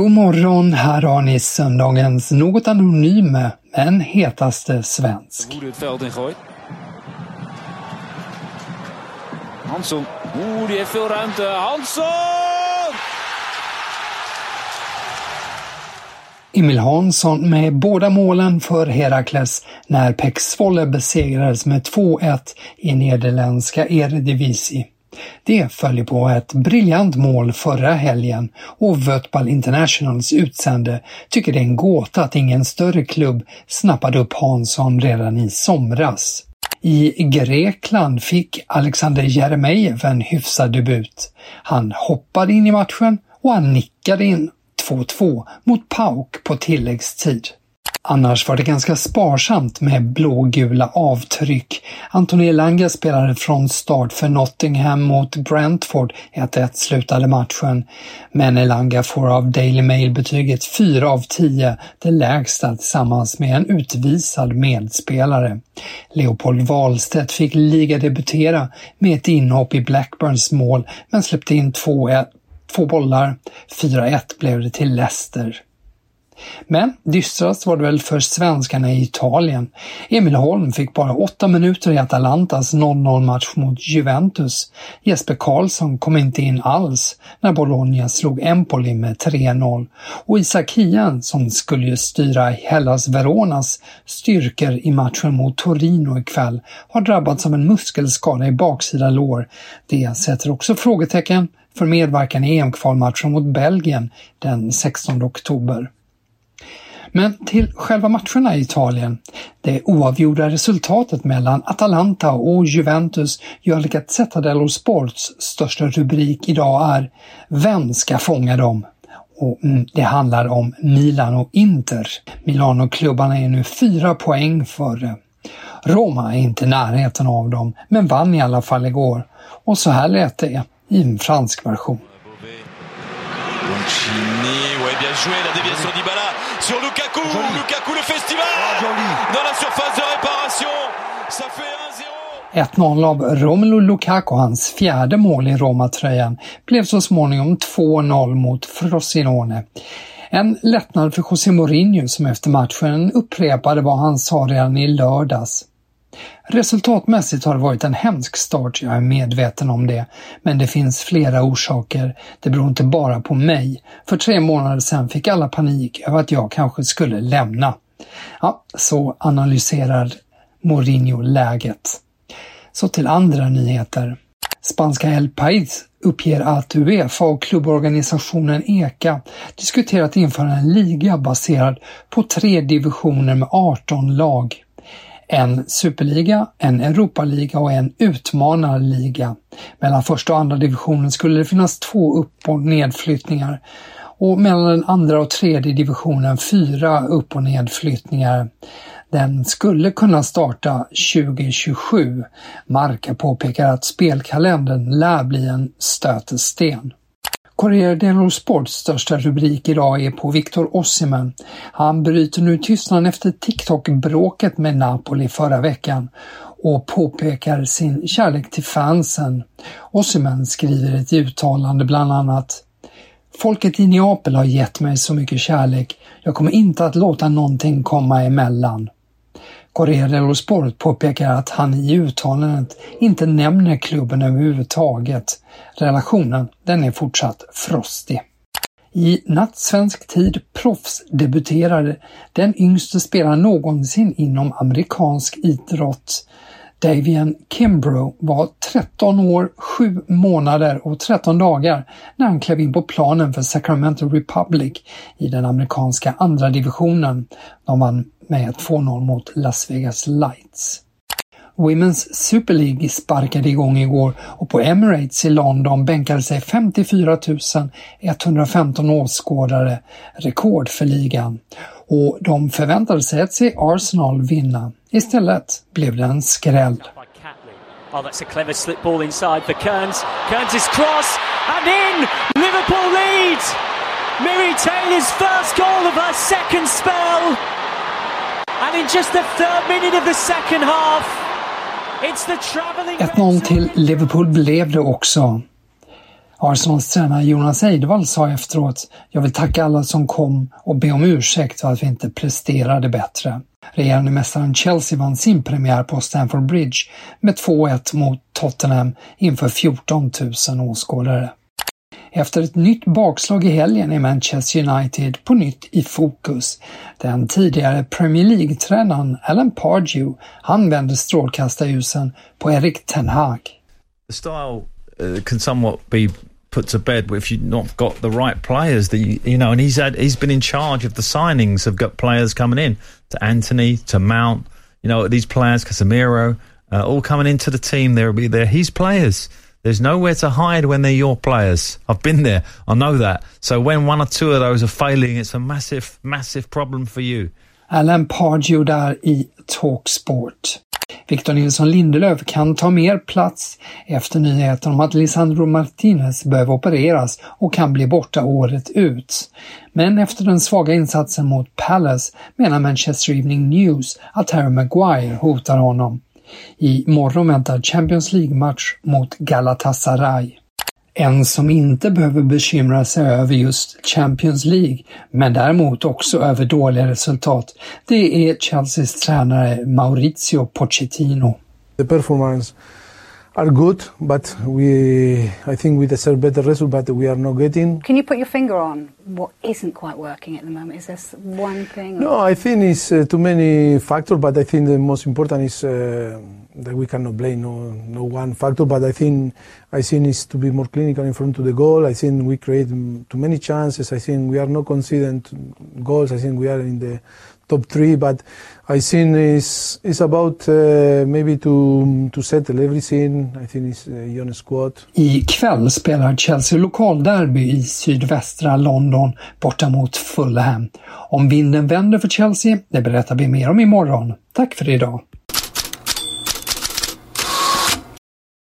God morgon, här har ni söndagens något anonyme men hetaste svensk. Hansson. Die heeft veel ruimte. Hansson! Emil Hansson med båda målen för Herakles när Pek Zwolle besegrades med 2-1 i nederländska Eredivisie. Det följer på ett briljant mål förra helgen och Vötball Internationals utsände tycker det är en gåta att ingen större klubb snappade upp Hansson redan i somras. I Grekland fick Alexander Jeremejeff en hyfsad debut. Han hoppade in i matchen och han nickade in 2-2 mot Pauk på tilläggstid. Annars var det ganska sparsamt med blågula avtryck. Antoni Elanga spelade från start för Nottingham mot Brentford. 1-1 slutade matchen. Men Elanga får av Daily Mail betyget 4 av 10, det lägsta tillsammans med en utvisad medspelare. Leopold Wahlstedt fick ligadebutera med ett inhopp i Blackburns mål men släppte in två, två bollar. 4-1 blev det till Leicester. Men dystrast var det väl för svenskarna i Italien. Emil Holm fick bara åtta minuter i Atalantas 0-0 match mot Juventus. Jesper Karlsson kom inte in alls när Bologna slog Empoli med 3-0 och Isak Hien, som skulle ju styra Hellas Veronas styrkor i matchen mot Torino ikväll, har drabbats av en muskelskada i baksida lår. Det sätter också frågetecken för medverkan i EM-kvalmatchen mot Belgien den 16 oktober. Men till själva matcherna i Italien. Det oavgjorda resultatet mellan Atalanta och Juventus gör att Gazzetta dello Sports största rubrik idag är “Vem ska fånga dem?” och mm, det handlar om Milan och Inter. Milano-klubbarna är nu fyra poäng före. Roma är inte i närheten av dem, men vann i alla fall igår. Och så här lät det i en fransk version. Boncini, ouais, bien joué, la déviation d'Ibala sur Lukaku. Lukaku, le festival dans la surface de réparation. Ça fait 1-0. 1-0 av Romelu Lukaku, hans fjärde mål i Roma-tröjan, blev så småningom 2-0 mot Frosinone. En lättnad för José Mourinho som efter matchen upprepade vad han sa redan i lördags. Resultatmässigt har det varit en hemsk start, jag är medveten om det, men det finns flera orsaker. Det beror inte bara på mig. För tre månader sedan fick alla panik över att jag kanske skulle lämna. Ja, så analyserar Mourinho läget. Så till andra nyheter. Spanska El País uppger att Uefa och klubborganisationen ECA diskuterat införa en liga baserad på tre divisioner med 18 lag en superliga, en Europaliga och en utmanarliga. Mellan första och andra divisionen skulle det finnas två upp och nedflyttningar och mellan den andra och tredje divisionen fyra upp och nedflyttningar. Den skulle kunna starta 2027. Marka påpekar att spelkalendern lär bli en stötesten. Corriere dello Sports största rubrik idag är på Victor Osimhen. Han bryter nu tystnaden efter TikTok-bråket med Napoli förra veckan och påpekar sin kärlek till fansen. Osimhen skriver ett uttalande bland annat Folket i Neapel har gett mig så mycket kärlek. Jag kommer inte att låta någonting komma emellan. Corriere dello Sport påpekar att han i uttalandet inte nämner klubben överhuvudtaget. Relationen, den är fortsatt frostig. I nattsvensk tid proffsdebuterade den yngste spelaren någonsin inom amerikansk idrott. Davian Kimbrough var 13 år, 7 månader och 13 dagar när han klev in på planen för Sacramento Republic i den amerikanska andra divisionen. De vann med 2-0 mot Las Vegas Lights. Women's Super League sparkade igång igår och på Emirates i London bänkade sig 54 115 åskådare, rekord för ligan. Och de förväntade sig att se Arsenal vinna. Istället blev det en skräll. Oh, that's a clever slip ball inside for Kearns. Kearns' cross and in! Liverpool lead! Miri Taylor's first goal of her second spell! And in just the third minute of the second half, it's the travelling... 1-0 till Liverpool blev det också. Arsenals tränare Jonas Eidevall sa efteråt “Jag vill tacka alla som kom och be om ursäkt för att vi inte presterade bättre”. Regerande mästaren Chelsea vann sin premiär på Stamford Bridge med 2-1 mot Tottenham inför 14 000 åskådare. Efter ett nytt bakslag i helgen är Manchester United på nytt i fokus. Den tidigare Premier League-tränaren Alan Pardew, han vänder strålkastarljusen på Erik Ten Hag. The style uh, can somewhat be put to bed if you've not got the right players that you, you know and he's had he's been in charge of the signings have got players coming in to Anthony to Mount you know these players Casemiro uh, all coming into the team they'll be there he's players There's nowhere to hide when they're your players. I've been there. I know that. So when one or two of those are failing, it's a massive, massive problem for you. Alan Pardew där i Talksport. Victor Nilsson Lindelöf kan ta mer plats efter nyheten om att Lisandro Martinez behöver opereras och kan bli borta året ut. Men efter den svaga insatsen mot Palace menar Manchester Evening News att Harry Maguire hotar honom. I morgon väntar Champions League-match mot Galatasaray. En som inte behöver bekymra sig över just Champions League, men däremot också över dåliga resultat, det är Chelseas tränare Maurizio Pochettino. The performance are good, but we, I think we deserve better result, but we are not getting. Can you put your finger on what isn't quite working at the moment? Is this one thing? Or? No, I think it's uh, too many factors, but I think the most important is uh, that we cannot blame no, no one factor, but I think I think it's to be more clinical in front of the goal. I think we create too many chances. I think we are not conceding goals. I think we are in the top three, but I think it's, it's about uh, maybe to, to settle everything. I think it's uh, young squad. I kväll spelar Chelsea lokalderby i sydvästra London borta mot Fulham. Om vinden vänder för Chelsea, det berättar vi mer om imorgon. Tack för idag!